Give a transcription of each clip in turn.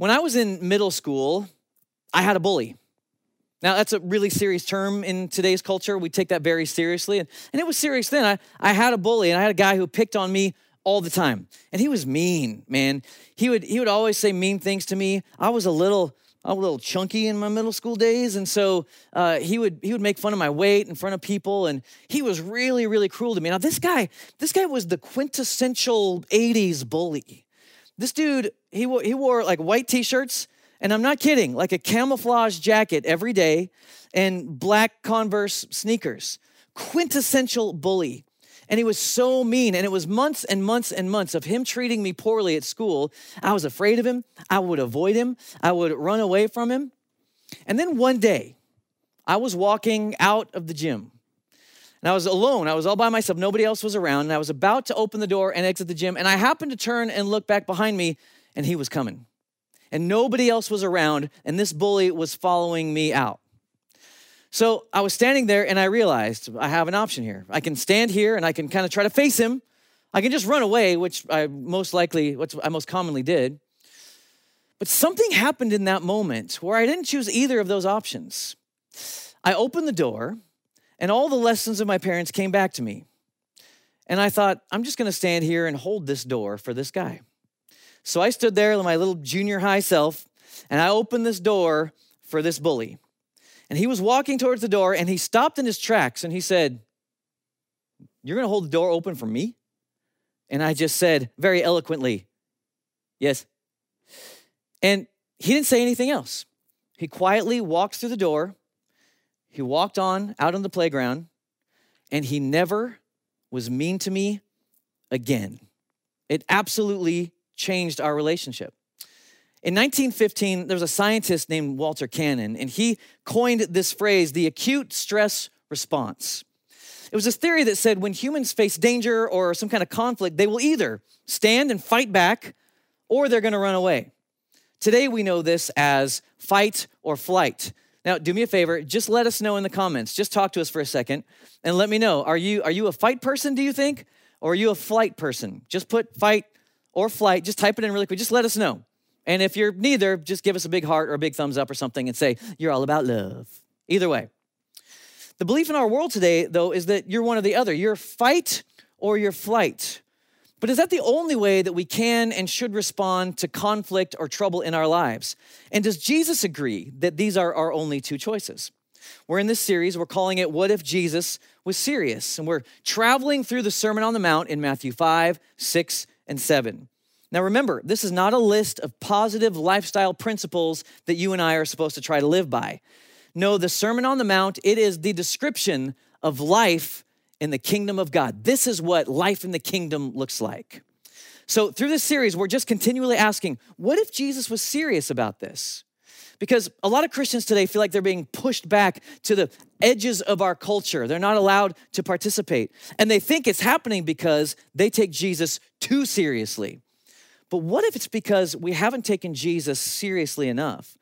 When I was in middle school, I had a bully. Now, that's a really serious term in today's culture. We take that very seriously. And, and it was serious then. I, I had a bully, and I had a guy who picked on me all the time. And he was mean, man. He would, he would always say mean things to me. I was a little, a little chunky in my middle school days. And so uh, he, would, he would make fun of my weight in front of people. And he was really, really cruel to me. Now, this guy, this guy was the quintessential 80s bully. This dude, he, he wore like white t shirts and I'm not kidding, like a camouflage jacket every day and black Converse sneakers. Quintessential bully. And he was so mean. And it was months and months and months of him treating me poorly at school. I was afraid of him. I would avoid him. I would run away from him. And then one day, I was walking out of the gym. And I was alone. I was all by myself. Nobody else was around. And I was about to open the door and exit the gym. And I happened to turn and look back behind me, and he was coming and nobody else was around, and this bully was following me out. So I was standing there and I realized I have an option here. I can stand here and I can kind of try to face him. I can just run away, which I most likely, what I most commonly did. But something happened in that moment where I didn't choose either of those options. I opened the door and all the lessons of my parents came back to me. And I thought, I'm just gonna stand here and hold this door for this guy. So I stood there, my little junior high self, and I opened this door for this bully. And he was walking towards the door and he stopped in his tracks and he said, You're gonna hold the door open for me? And I just said very eloquently, Yes. And he didn't say anything else. He quietly walked through the door, he walked on out on the playground, and he never was mean to me again. It absolutely changed our relationship. In 1915, there was a scientist named Walter Cannon, and he coined this phrase, the acute stress response. It was this theory that said when humans face danger or some kind of conflict, they will either stand and fight back or they're gonna run away. Today, we know this as fight or flight. Now, do me a favor, just let us know in the comments. Just talk to us for a second and let me know. Are you, are you a fight person, do you think? Or are you a flight person? Just put fight or flight, just type it in really quick. Just let us know. And if you're neither, just give us a big heart or a big thumbs up or something and say, you're all about love. Either way. The belief in our world today, though, is that you're one or the other. You're fight or you're flight. But is that the only way that we can and should respond to conflict or trouble in our lives? And does Jesus agree that these are our only two choices? We're in this series, we're calling it What If Jesus Was Serious? And we're traveling through the Sermon on the Mount in Matthew 5, 6, and 7. Now, remember, this is not a list of positive lifestyle principles that you and I are supposed to try to live by. No, the Sermon on the Mount, it is the description of life in the kingdom of God. This is what life in the kingdom looks like. So, through this series, we're just continually asking, what if Jesus was serious about this? Because a lot of Christians today feel like they're being pushed back to the edges of our culture. They're not allowed to participate. And they think it's happening because they take Jesus too seriously. But what if it's because we haven't taken Jesus seriously enough?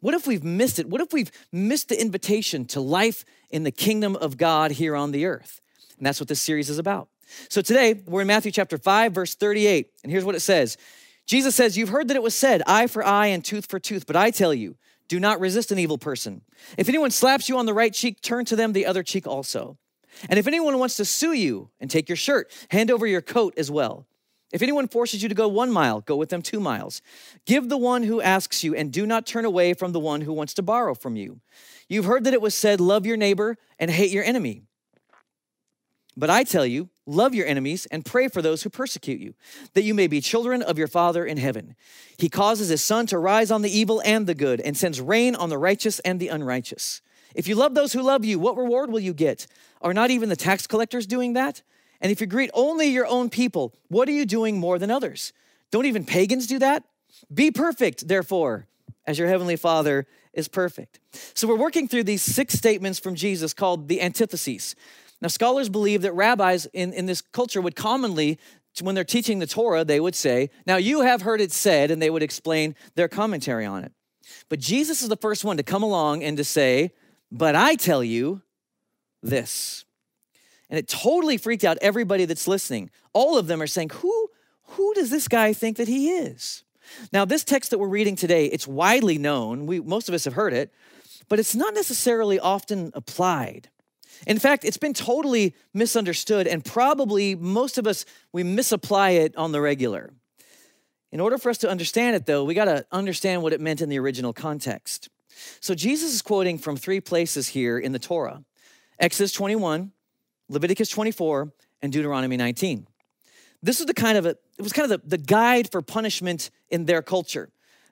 What if we've missed it? What if we've missed the invitation to life in the kingdom of God here on the earth? And that's what this series is about. So today, we're in Matthew chapter 5, verse 38. And here's what it says Jesus says, You've heard that it was said, eye for eye and tooth for tooth, but I tell you, do not resist an evil person. If anyone slaps you on the right cheek, turn to them the other cheek also. And if anyone wants to sue you and take your shirt, hand over your coat as well. If anyone forces you to go one mile, go with them two miles. Give the one who asks you, and do not turn away from the one who wants to borrow from you. You've heard that it was said, Love your neighbor and hate your enemy. But I tell you, love your enemies and pray for those who persecute you, that you may be children of your Father in heaven. He causes his sun to rise on the evil and the good, and sends rain on the righteous and the unrighteous. If you love those who love you, what reward will you get? Are not even the tax collectors doing that? And if you greet only your own people, what are you doing more than others? Don't even pagans do that? Be perfect, therefore, as your heavenly Father is perfect. So we're working through these six statements from Jesus called the antitheses. Now, scholars believe that rabbis in, in this culture would commonly, when they're teaching the Torah, they would say, Now you have heard it said, and they would explain their commentary on it. But Jesus is the first one to come along and to say, But I tell you this. And it totally freaked out everybody that's listening. All of them are saying, Who, who does this guy think that he is? Now, this text that we're reading today, it's widely known. We, most of us have heard it, but it's not necessarily often applied. In fact, it's been totally misunderstood, and probably most of us, we misapply it on the regular. In order for us to understand it, though, we got to understand what it meant in the original context. So, Jesus is quoting from three places here in the Torah Exodus 21, Leviticus 24, and Deuteronomy 19. This was the kind of a, it was kind of the, the guide for punishment in their culture.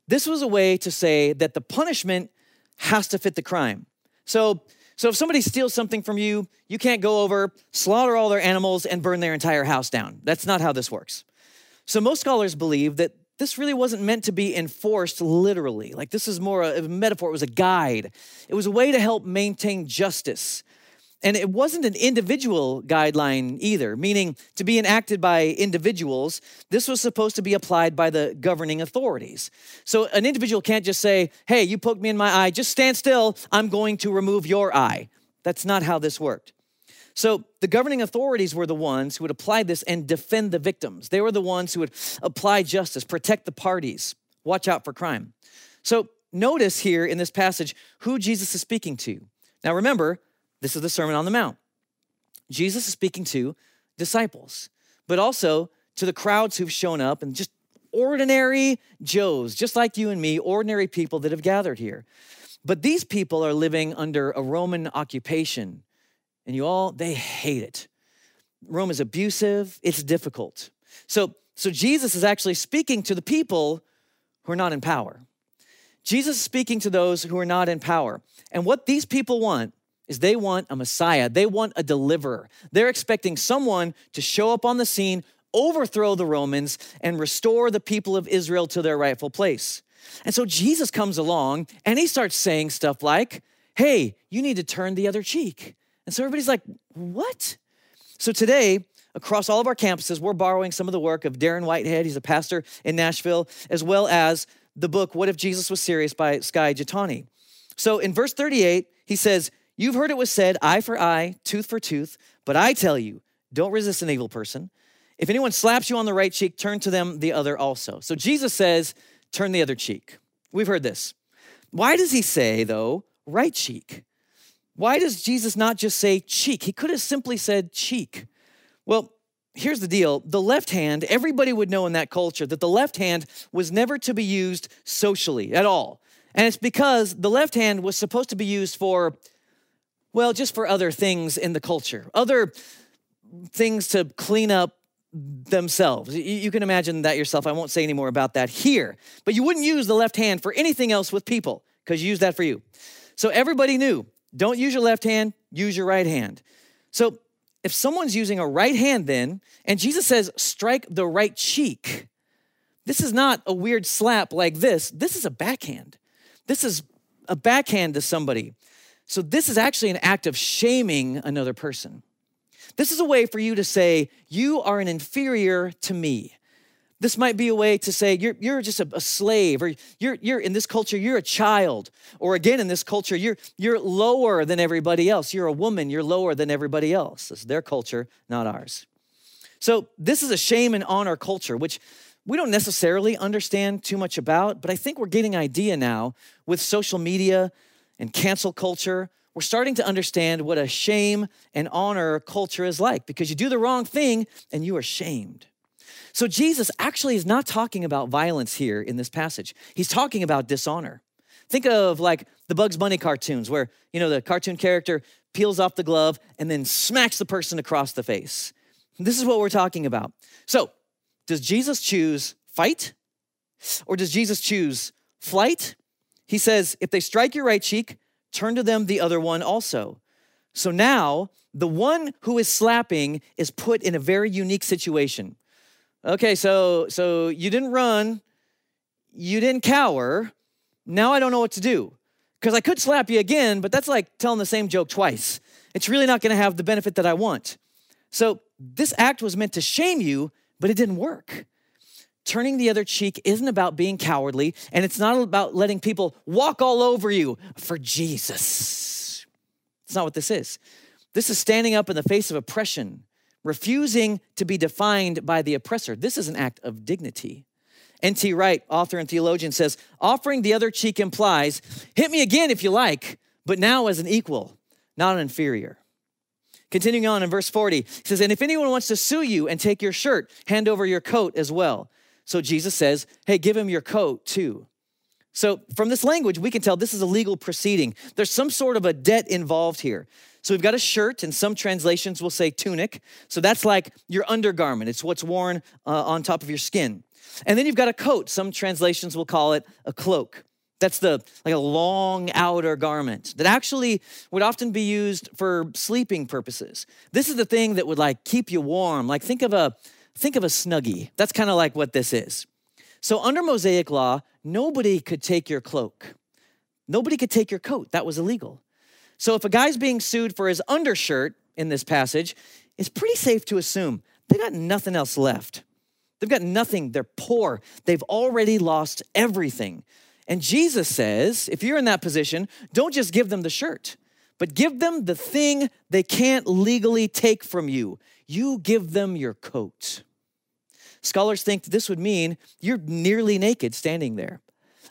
This was a way to say that the punishment has to fit the crime. So, so if somebody steals something from you, you can't go over, slaughter all their animals, and burn their entire house down. That's not how this works. So most scholars believe that this really wasn't meant to be enforced literally. Like this is more a, a metaphor, it was a guide. It was a way to help maintain justice. And it wasn't an individual guideline either, meaning to be enacted by individuals. This was supposed to be applied by the governing authorities. So an individual can't just say, hey, you poked me in my eye, just stand still, I'm going to remove your eye. That's not how this worked. So the governing authorities were the ones who would apply this and defend the victims. They were the ones who would apply justice, protect the parties, watch out for crime. So notice here in this passage who Jesus is speaking to. Now remember, this is the Sermon on the Mount. Jesus is speaking to disciples, but also to the crowds who've shown up and just ordinary Joes, just like you and me, ordinary people that have gathered here. But these people are living under a Roman occupation, and you all, they hate it. Rome is abusive, it's difficult. So, so Jesus is actually speaking to the people who are not in power. Jesus is speaking to those who are not in power. And what these people want is they want a Messiah, they want a deliverer. They're expecting someone to show up on the scene, overthrow the Romans, and restore the people of Israel to their rightful place. And so Jesus comes along and he starts saying stuff like, Hey, you need to turn the other cheek. And so everybody's like, What? So today, across all of our campuses, we're borrowing some of the work of Darren Whitehead. He's a pastor in Nashville, as well as the book, What If Jesus Was Serious by Skye Jethani. So in verse 38, he says, You've heard it was said, eye for eye, tooth for tooth, but I tell you, don't resist an evil person. If anyone slaps you on the right cheek, turn to them the other also. So Jesus says, turn the other cheek. We've heard this. Why does he say, though, right cheek? Why does Jesus not just say cheek? He could have simply said cheek. Well, here's the deal the left hand, everybody would know in that culture that the left hand was never to be used socially at all. And it's because the left hand was supposed to be used for well, just for other things in the culture, other things to clean up themselves. You can imagine that yourself. I won't say any more about that here. But you wouldn't use the left hand for anything else with people because you use that for you. So everybody knew don't use your left hand, use your right hand. So if someone's using a right hand, then, and Jesus says, strike the right cheek, this is not a weird slap like this. This is a backhand. This is a backhand to somebody. So, this is actually an act of shaming another person. This is a way for you to say, You are an inferior to me. This might be a way to say, You're, you're just a, a slave, or you're, you're in this culture, you're a child. Or again, in this culture, you're, you're lower than everybody else. You're a woman, you're lower than everybody else. This is their culture, not ours. So, this is a shame and honor culture, which we don't necessarily understand too much about, but I think we're getting idea now with social media and cancel culture, we're starting to understand what a shame and honor culture is like because you do the wrong thing and you are shamed. So Jesus actually is not talking about violence here in this passage. He's talking about dishonor. Think of like the Bugs Bunny cartoons where, you know, the cartoon character peels off the glove and then smacks the person across the face. This is what we're talking about. So, does Jesus choose fight or does Jesus choose flight he says, if they strike your right cheek, turn to them the other one also. So now the one who is slapping is put in a very unique situation. Okay, so so you didn't run, you didn't cower. Now I don't know what to do. Because I could slap you again, but that's like telling the same joke twice. It's really not gonna have the benefit that I want. So this act was meant to shame you, but it didn't work. Turning the other cheek isn't about being cowardly, and it's not about letting people walk all over you for Jesus. It's not what this is. This is standing up in the face of oppression, refusing to be defined by the oppressor. This is an act of dignity. N.T. Wright, author and theologian, says offering the other cheek implies hit me again if you like, but now as an equal, not an inferior. Continuing on in verse 40, he says, And if anyone wants to sue you and take your shirt, hand over your coat as well. So Jesus says, Hey, give him your coat too. So from this language, we can tell this is a legal proceeding. There's some sort of a debt involved here. So we've got a shirt, and some translations will say tunic. So that's like your undergarment, it's what's worn uh, on top of your skin. And then you've got a coat. Some translations will call it a cloak. That's the like a long outer garment that actually would often be used for sleeping purposes. This is the thing that would like keep you warm. Like think of a think of a snuggie. That's kind of like what this is. So under Mosaic law, nobody could take your cloak. Nobody could take your coat. That was illegal. So if a guy's being sued for his undershirt in this passage, it's pretty safe to assume they got nothing else left. They've got nothing. They're poor. They've already lost everything. And Jesus says, if you're in that position, don't just give them the shirt, but give them the thing they can't legally take from you. You give them your coat. Scholars think this would mean you're nearly naked standing there.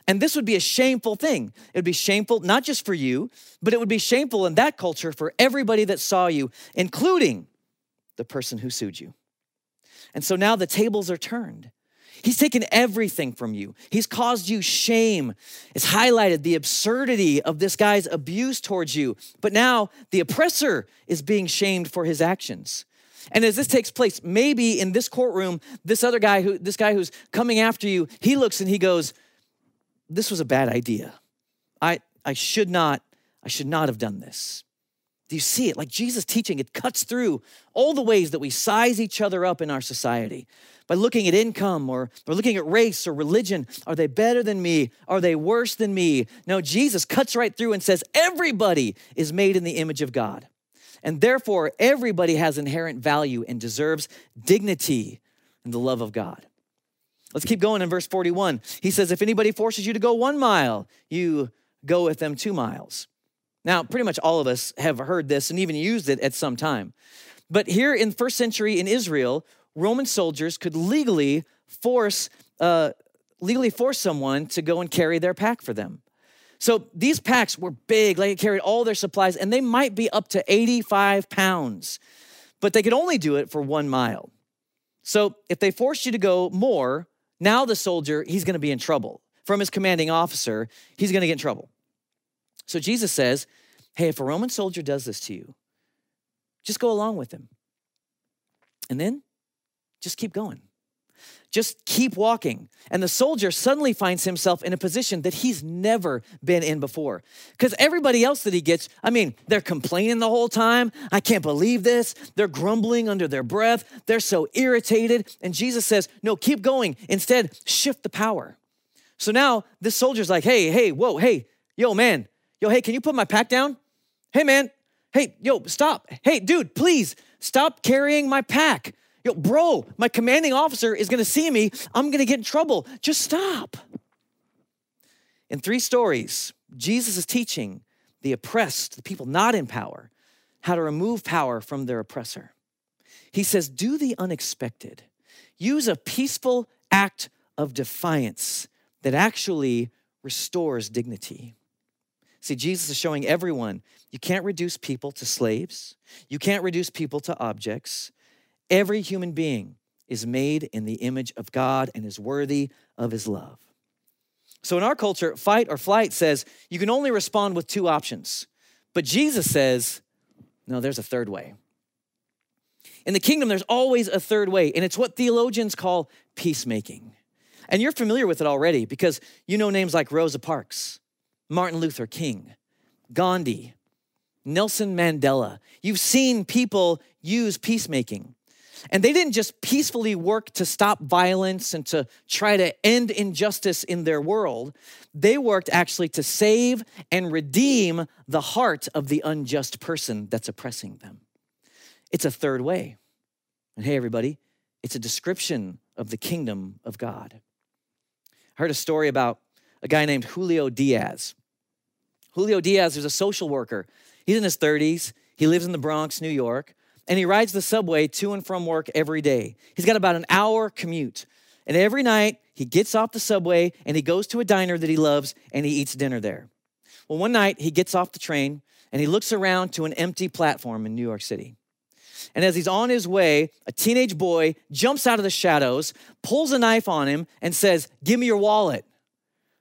And this would be a shameful thing. It would be shameful not just for you, but it would be shameful in that culture for everybody that saw you, including the person who sued you. And so now the tables are turned. He's taken everything from you. He's caused you shame. It's highlighted the absurdity of this guy's abuse towards you. But now the oppressor is being shamed for his actions. And as this takes place, maybe in this courtroom, this other guy who this guy who's coming after you, he looks and he goes, this was a bad idea. I, I should not, I should not have done this. Do you see it? Like Jesus teaching, it cuts through all the ways that we size each other up in our society by looking at income or, or looking at race or religion. Are they better than me? Are they worse than me? No, Jesus cuts right through and says, everybody is made in the image of God. And therefore, everybody has inherent value and deserves dignity and the love of God. Let's keep going in verse 41. He says, If anybody forces you to go one mile, you go with them two miles. Now, pretty much all of us have heard this and even used it at some time. But here in first century in Israel, Roman soldiers could legally force uh, legally force someone to go and carry their pack for them. So these packs were big, like it carried all their supplies, and they might be up to 85 pounds, but they could only do it for one mile. So if they forced you to go more, now, the soldier, he's to be in trouble. From his commanding officer, he's to get in trouble. So Jesus says, Hey, if a Roman soldier does this to you, just go along with him. And then just keep going. Just keep walking. And the soldier suddenly finds himself in a position that he's never been in before. Because everybody else that he gets, I mean, they're complaining the whole time. I can't believe this. They're grumbling under their breath. They're so irritated. And Jesus says, No, keep going. Instead, shift the power. So now this soldier's like, Hey, hey, whoa, hey, yo, man, yo, hey, can you put my pack down? Hey, man, hey, yo, stop. Hey, dude, please stop carrying my pack. Yo, bro, my commanding officer is gonna see me. I'm gonna get in trouble. Just stop. In three stories, Jesus is teaching the oppressed, the people not in power, how to remove power from their oppressor. He says, Do the unexpected. Use a peaceful act of defiance that actually restores dignity. See, Jesus is showing everyone you can't reduce people to slaves, you can't reduce people to objects. Every human being is made in the image of God and is worthy of his love. So in our culture, fight or flight says you can only respond with two options. But Jesus says, no, there's a third way. In the kingdom, there's always a third way, and it's what theologians call peacemaking. And you're familiar with it already because you know names like Rosa Parks, Martin Luther King, Gandhi, Nelson Mandela. You've seen people use peacemaking. And they didn't just peacefully work to stop violence and to try to end injustice in their world. They worked actually to save and redeem the heart of the unjust person that's oppressing them. It's a third way. And hey, everybody, it's a description of the kingdom of God. I heard a story about a guy named Julio Diaz. Julio Diaz is a social worker. He's in his 30s. He lives in the Bronx, New York and he rides the subway to and from work every day. He's got about an hour commute. And every night he gets off the subway and he goes to a diner that he loves and he eats dinner there. Well, one night he gets off the train and he looks around to an empty platform in New York City. And as he's on his way, a teenage boy jumps out of the shadows, pulls a knife on him, and says, Give me your wallet.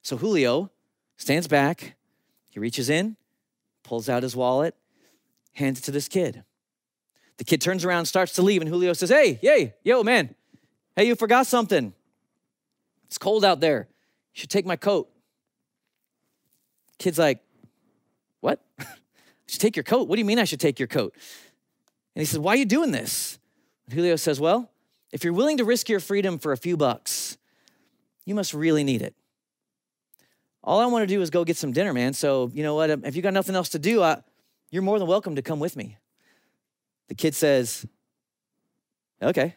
So Julio stands back, he reaches in, pulls out his wallet, hands it to this kid. The kid turns around, starts to leave, and Julio says, Hey, hey, yo, man, hey, you forgot something. It's cold out there. You should take my coat. Kid's like, What? I should take your coat? What do you mean I should take your coat? And he says, Why are you doing this? And Julio says, Well, if you're willing to risk your freedom for a few bucks, you must really need it. All I want to do is go get some dinner, man. So, you know what? If you got nothing else to do, I, you're more than welcome to come with me. The kid says, Okay.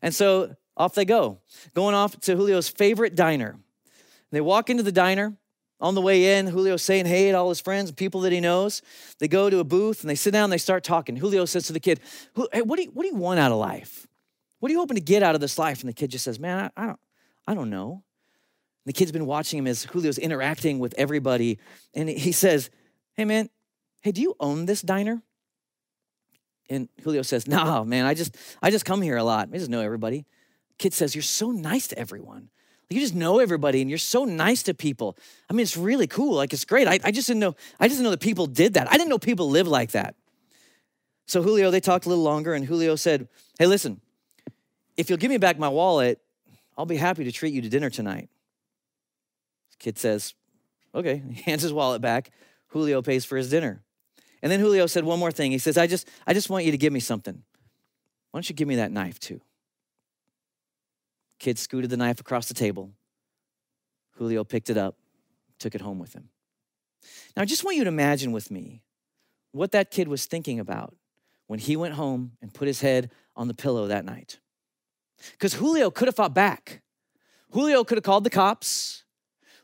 And so off they go, going off to Julio's favorite diner. They walk into the diner. On the way in, Julio's saying hey to all his friends and people that he knows. They go to a booth and they sit down and they start talking. Julio says to the kid, hey, what do you, what do you want out of life? What are you hoping to get out of this life? And the kid just says, Man, I, I don't, I don't know. And the kid's been watching him as Julio's interacting with everybody. And he says, Hey, man, hey, do you own this diner? And Julio says, No, man, I just, I just come here a lot. I just know everybody. Kid says, You're so nice to everyone. You just know everybody and you're so nice to people. I mean, it's really cool. Like, it's great. I, I just didn't know, I just didn't know that people did that. I didn't know people live like that. So Julio, they talked a little longer, and Julio said, Hey, listen, if you'll give me back my wallet, I'll be happy to treat you to dinner tonight. kid says, Okay. He hands his wallet back. Julio pays for his dinner. And then Julio said one more thing. He says, I just, I just want you to give me something. Why don't you give me that knife too? Kid scooted the knife across the table. Julio picked it up, took it home with him. Now, I just want you to imagine with me what that kid was thinking about when he went home and put his head on the pillow that night. Because Julio could have fought back. Julio could have called the cops.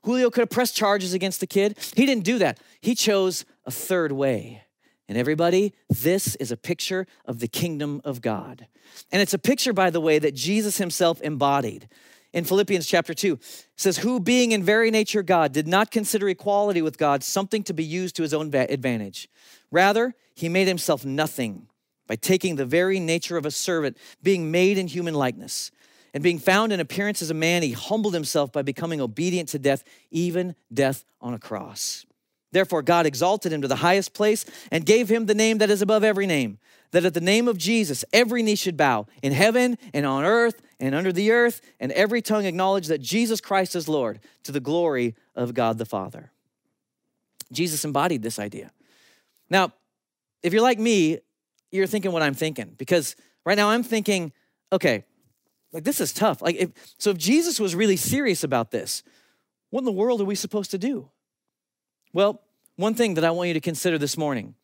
Julio could have pressed charges against the kid. He didn't do that. He chose a third way. And everybody, this is a picture of the kingdom of God. And it's a picture, by the way, that Jesus himself embodied. In Philippians chapter 2, says, Who being in very nature God did not consider equality with God something to be used to his own advantage. Rather, he made himself nothing by taking the very nature of a servant, being made in human likeness. And being found in appearance as a man, he humbled himself by becoming obedient to death, even death on a cross. Therefore, God exalted him to the highest place and gave him the name that is above every name, that at the name of Jesus, every knee should bow in heaven and on earth and under the earth, and every tongue acknowledge that Jesus Christ is Lord to the glory of God the Father. Jesus embodied this idea. Now, if you're like me, you're thinking what I'm thinking, because right now I'm thinking, okay, like this is tough. Like, if, so if Jesus was really serious about this, what in the world are we supposed to do? Well, one thing that I want you to consider this morning,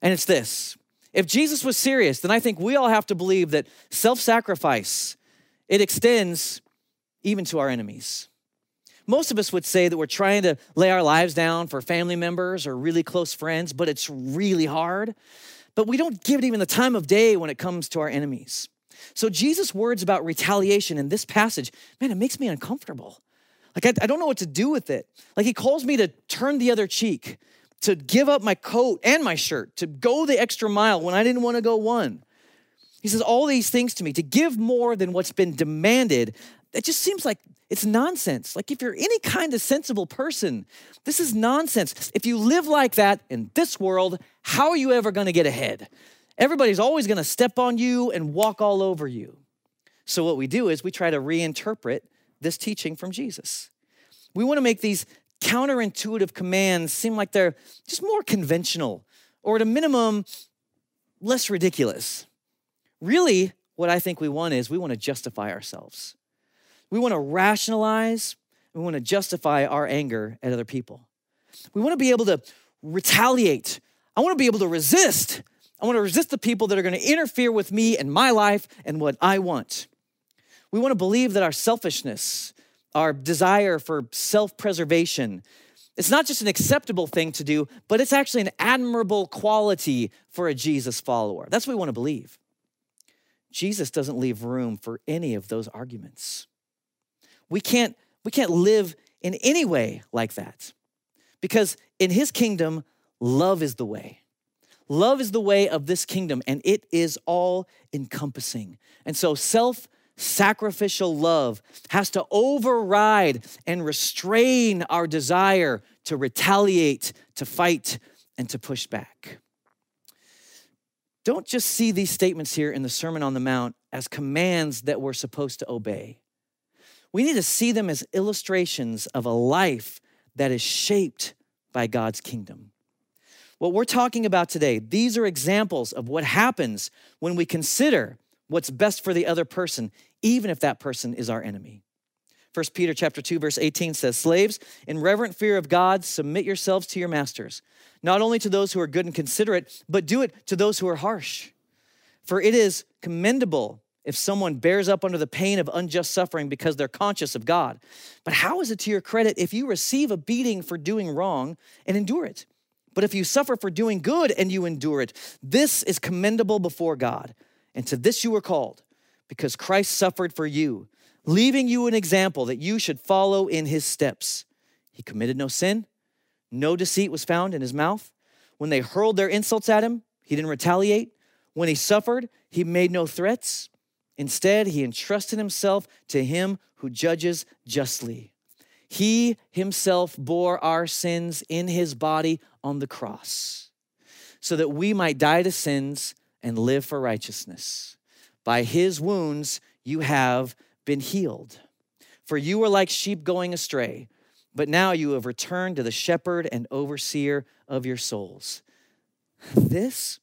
and it's this. If Jesus was serious, then I think we all have to believe that self-sacrifice it extends even to our enemies. Most of us would say that we're trying to lay our lives down for family members or really close friends, but it's really hard. But we don't give it even the time of day when it comes to our enemies. So Jesus' words about retaliation in this passage, man, it makes me uncomfortable. Like, I, I don't know what to do with it. Like, he calls me to turn the other cheek, to give up my coat and my shirt, to go the extra mile when I didn't want to go one. He says all these things to me, to give more than what's been demanded. It just seems like it's nonsense. Like, if you're any kind of sensible person, this is nonsense. If you live like that in this world, how are you ever going to get ahead? Everybody's always going to step on you and walk all over you. So, what we do is we try to reinterpret this teaching from Jesus. We want to make these counterintuitive commands seem like they're just more conventional or at a minimum less ridiculous. Really, what I think we want is we want to justify ourselves. We want to rationalize, we want to justify our anger at other people. We want to be able to retaliate. I want to be able to resist. I want to resist the people that are going to interfere with me and my life and what I want. We want to believe that our selfishness, our desire for self preservation, it's not just an acceptable thing to do, but it's actually an admirable quality for a Jesus follower. That's what we want to believe. Jesus doesn't leave room for any of those arguments. we can't we can't live in any way like that. Because in his kingdom, love is the way. Love is the way of this kingdom, and it is all encompassing. And so, self sacrificial love has to override and restrain our desire to retaliate, to fight, and to push back. Don't just see these statements here in the Sermon on the Mount as commands that we're supposed to obey. We need to see them as illustrations of a life that is shaped by God's kingdom. What we're talking about today, these are examples of what happens when we consider what's best for the other person, even if that person is our enemy. 1 Peter chapter 2 verse 18 says, "Slaves, in reverent fear of God, submit yourselves to your masters, not only to those who are good and considerate, but do it to those who are harsh. For it is commendable if someone bears up under the pain of unjust suffering because they're conscious of God. But how is it to your credit if you receive a beating for doing wrong and endure it? But if you suffer for doing good and you endure it, this is commendable before God. And to this you were called, because Christ suffered for you, leaving you an example that you should follow in his steps. He committed no sin, no deceit was found in his mouth. When they hurled their insults at him, he didn't retaliate. When he suffered, he made no threats. Instead, he entrusted himself to him who judges justly. He himself bore our sins in his body on the cross so that we might die to sins and live for righteousness. By his wounds, you have been healed. For you were like sheep going astray, but now you have returned to the shepherd and overseer of your souls. This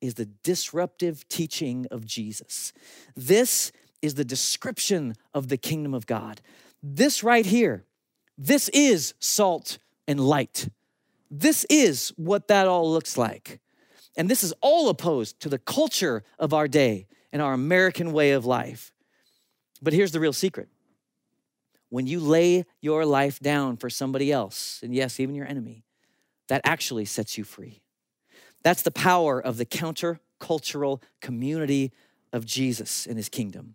is the disruptive teaching of Jesus. This is the description of the kingdom of God. This right here, this is salt and light. This is what that all looks like. And this is all opposed to the culture of our day and our American way of life. But here's the real secret when you lay your life down for somebody else, and yes, even your enemy, that actually sets you free. That's the power of the countercultural community of Jesus and his kingdom.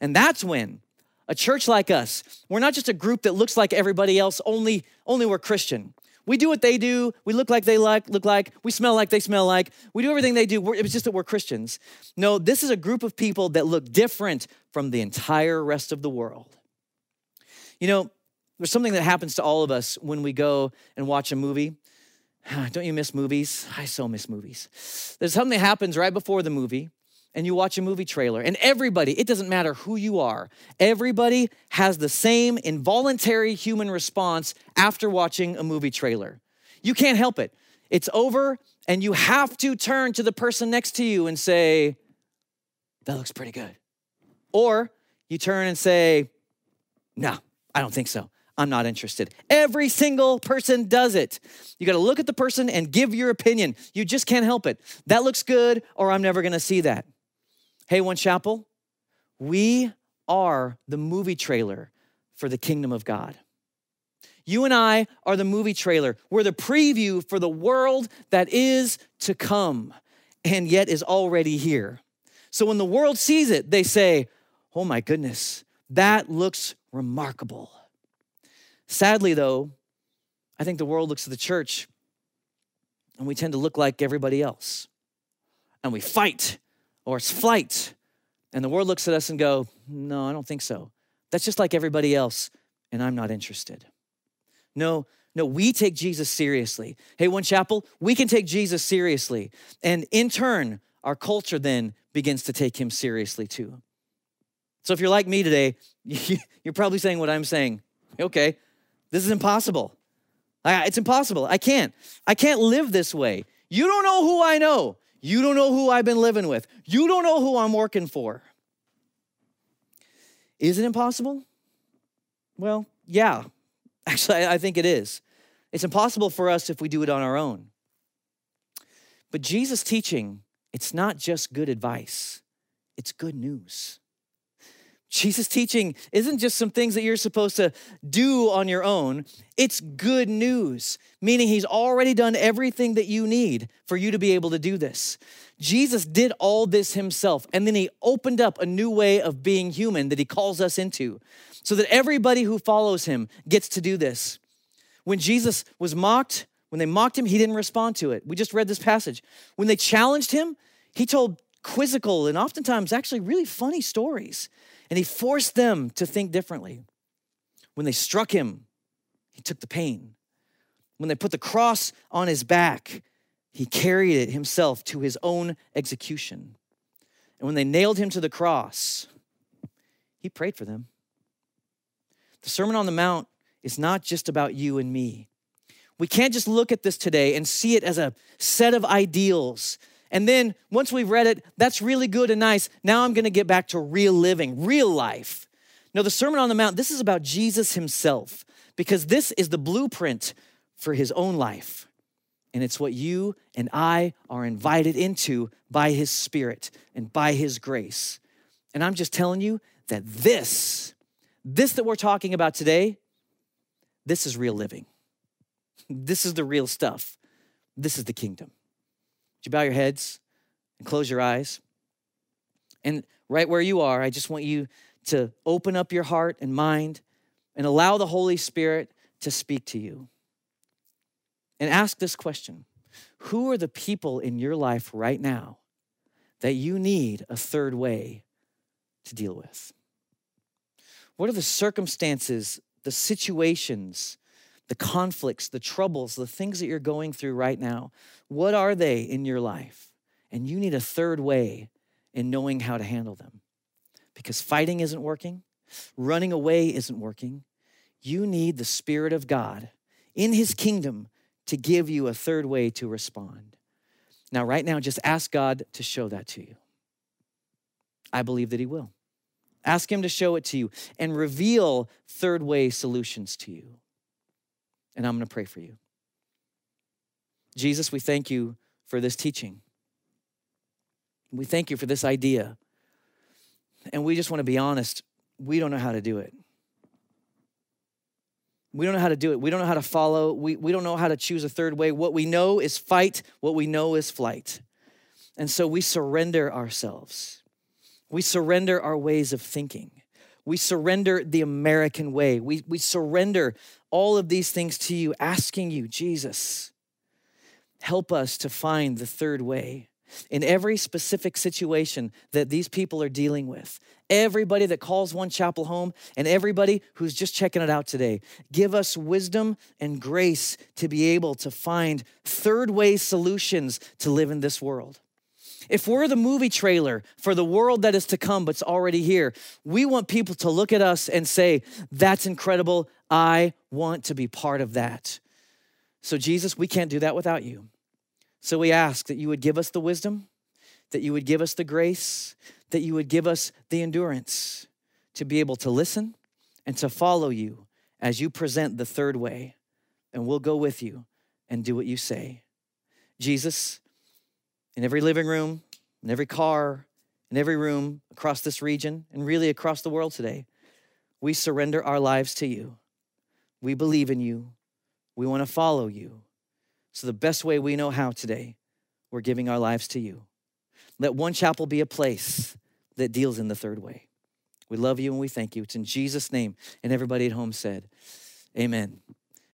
And that's when a church like us, we're not just a group that looks like everybody else, only, only we're Christian. We do what they do. We look like they like, look like. We smell like they smell like. We do everything they do. We're, it's just that we're Christians. No, this is a group of people that look different from the entire rest of the world. You know, there's something that happens to all of us when we go and watch a movie. Don't you miss movies? I so miss movies. There's something that happens right before the movie, and you watch a movie trailer, and everybody, it doesn't matter who you are, everybody has the same involuntary human response after watching a movie trailer. You can't help it. It's over, and you have to turn to the person next to you and say, That looks pretty good. Or you turn and say, No, I don't think so. I'm not interested. Every single person does it. You got to look at the person and give your opinion. You just can't help it. That looks good, or I'm never going to see that. Hey, One Chapel, we are the movie trailer for the kingdom of God. You and I are the movie trailer. We're the preview for the world that is to come and yet is already here. So when the world sees it, they say, Oh my goodness, that looks remarkable. Sadly, though, I think the world looks at the church and we tend to look like everybody else. And we fight or it's flight. And the world looks at us and go, "No, I don't think so. That's just like everybody else and I'm not interested." No, no, we take Jesus seriously. Hey, One Chapel, we can take Jesus seriously. And in turn, our culture then begins to take him seriously too. So if you're like me today, you're probably saying what I'm saying. Okay, this is impossible. It's impossible. I can't. I can't live this way. You don't know who I know. You don't know who I've been living with. You don't know who I'm working for. Is it impossible? Well, yeah. Actually, I think it is. It's impossible for us if we do it on our own. But Jesus' teaching, it's not just good advice, it's good news. Jesus' teaching isn't just some things that you're supposed to do on your own. It's good news, meaning he's already done everything that you need for you to be able to do this. Jesus did all this himself, and then he opened up a new way of being human that he calls us into so that everybody who follows him gets to do this. When Jesus was mocked, when they mocked him, he didn't respond to it. We just read this passage. When they challenged him, he told quizzical and oftentimes actually really funny stories, and he forced them to think differently. When they struck him, he took the pain. When they put the cross on his back, he carried it himself to his own execution. And when they nailed him to the cross, he prayed for them. The Sermon on the Mount is not just about you and me. We can't just look at this today and see it as a set of ideals. And then once we've read it, that's really good and nice. Now I'm going to get back to real living, real life. No, the Sermon on the Mount, this is about Jesus himself because this is the blueprint for his own life. And it's what you and I are invited into by his spirit and by his grace. And I'm just telling you that this this that we're talking about today, this is real living. This is the real stuff. This is the kingdom. Would you bow your heads and close your eyes? And right where you are, I just want you to open up your heart and mind and allow the Holy Spirit to speak to you. And ask this question Who are the people in your life right now that you need a third way to deal with? What are the circumstances, the situations, the conflicts, the troubles, the things that you're going through right now? What are they in your life? And you need a third way in knowing how to handle them. Because fighting isn't working, running away isn't working. You need the Spirit of God in His kingdom to give you a third way to respond. Now, right now, just ask God to show that to you. I believe that He will. Ask Him to show it to you and reveal third way solutions to you. And I'm going to pray for you. Jesus, we thank you for this teaching. We thank you for this idea. And we just want to be honest, we don't know how to do it. We don't know how to do it. We don't know how to follow. We, we don't know how to choose a third way. What we know is fight, what we know is flight. And so we surrender ourselves. We surrender our ways of thinking. We surrender the American way. We, we surrender all of these things to you, asking you, Jesus, help us to find the third way in every specific situation that these people are dealing with. Everybody that calls One Chapel home and everybody who's just checking it out today, give us wisdom and grace to be able to find third way solutions to live in this world. If we're the movie trailer for the world that is to come, but's already here, we want people to look at us and say, That's incredible. I want to be part of that. So, Jesus, we can't do that without you. So, we ask that you would give us the wisdom, that you would give us the grace, that you would give us the endurance to be able to listen and to follow you as you present the third way. And we'll go with you and do what you say. Jesus, in every living room, in every car, in every room across this region, and really across the world today. We surrender our lives to you. We believe in you. We want to follow you. So, the best way we know how today, we're giving our lives to you. Let One Chapel be a place that deals in the third way. We love you and we thank you. It's in Jesus' name. And everybody at home said, Amen.